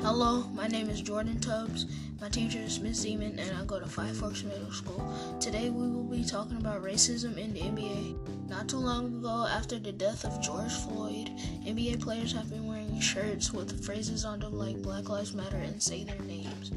Hello, my name is Jordan Tubbs. My teacher is Miss Zeman, and I go to Five Forks Middle School. Today we will be talking about racism in the NBA. Not too long ago, after the death of George Floyd, NBA players have been wearing shirts with phrases on them like Black Lives Matter and say their names.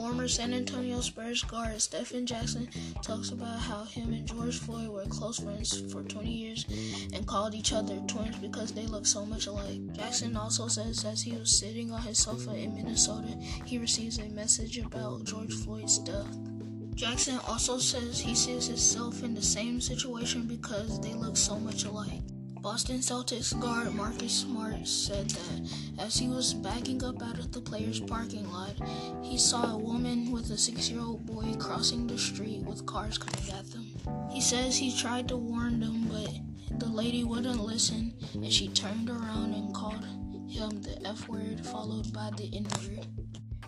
Former San Antonio Spurs guard Stephen Jackson talks about how him and George Floyd were close friends for 20 years and called each other twins because they look so much alike. Jackson also says as he was sitting on his sofa in Minnesota, he receives a message about George Floyd's death. Jackson also says he sees himself in the same situation because they look so much alike. Boston Celtics guard Marcus Smart said that as he was backing up out of the players' parking lot, he saw a woman with a six year old boy crossing the street with cars coming at them. He says he tried to warn them, but the lady wouldn't listen and she turned around and called him the F word followed by the N word.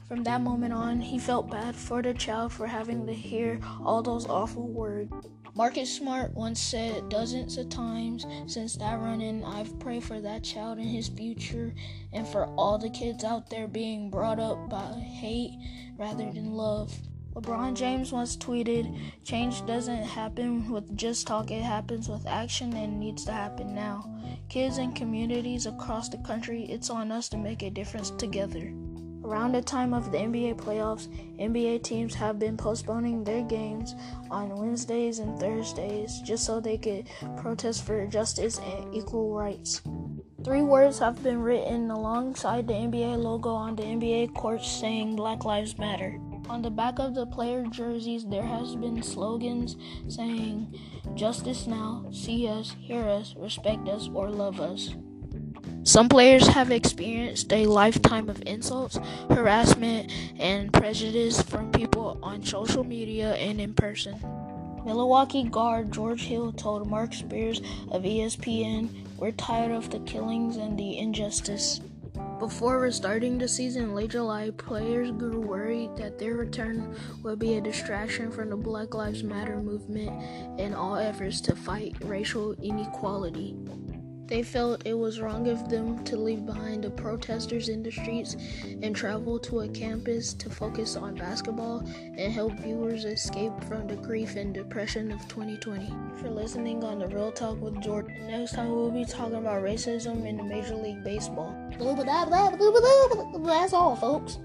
From that moment on, he felt bad for the child for having to hear all those awful words. Marcus Smart once said dozens of times since that run in, I've prayed for that child and his future and for all the kids out there being brought up by hate rather than love. LeBron James once tweeted, Change doesn't happen with just talk, it happens with action and needs to happen now. Kids and communities across the country, it's on us to make a difference together. Around the time of the NBA playoffs, NBA teams have been postponing their games on Wednesdays and Thursdays just so they could protest for justice and equal rights. Three words have been written alongside the NBA logo on the NBA courts saying Black Lives Matter. On the back of the player jerseys, there has been slogans saying Justice Now, See Us, Hear Us, Respect Us, or Love Us. Some players have experienced a lifetime of insults, harassment, and prejudice from people on social media and in person. Milwaukee guard George Hill told Marc Spears of ESPN, We're tired of the killings and the injustice. Before restarting the season in late July, players grew worried that their return would be a distraction from the Black Lives Matter movement and all efforts to fight racial inequality. They felt it was wrong of them to leave behind the protesters in the streets and travel to a campus to focus on basketball and help viewers escape from the grief and depression of 2020. For listening on the Real Talk with Jordan. Next time we'll be talking about racism in the Major League Baseball. That's all, folks.